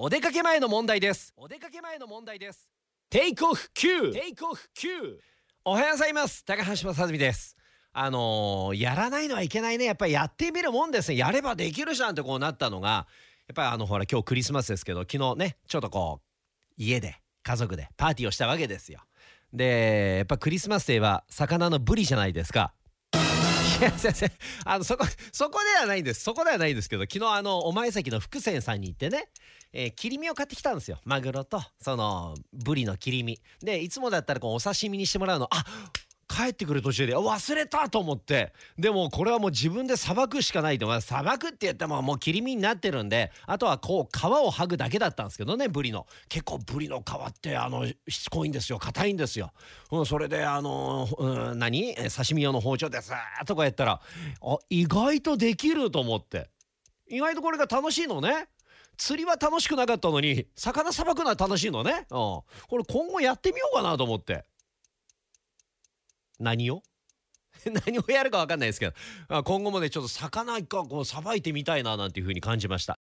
お出かけ前の問題です。お出かけ前の問題です。テイクオフ9テイクオフ9おはようございます。高橋正澄です。あのー、やらないのはいけないね。やっぱりやってみるもんですね。やればできるじゃんってこうなったのがやっぱりあのほら今日クリスマスですけど昨日ねちょっとこう家で家族でパーティーをしたわけですよ。でやっぱクリスマスといえば魚のブリじゃないですか。い先生あのそこそこではないんです。そこではないんですけど昨日あのお前先の福泉さんに行ってね、えー、切り身を買ってきたんですよ。マグロとそのブリの切り身。でいつもだったらこうお刺身にしてもらうの。あ帰ってくる途中で忘れたと思って。でもこれはもう自分でさばくしかないと。さばくって言ってももう切り身になってるんであとはこう皮を剥ぐだけだったんですけどねブリの。結構ブリの皮ってあのしつこいんですよ。硬いんですよ、うん、それであの、うん、何？刺身用の包丁でさーとかやったらあ意外とできると思って。意外とこれが楽しいのね。釣りは楽しくなかったのに魚さばくのは楽しいのね、うん、これ今後やってみようかなと思って。何を？何をやるか分かんないですけど。今後もねちょっと魚かこうさばいてみたいななんていう風に感じました。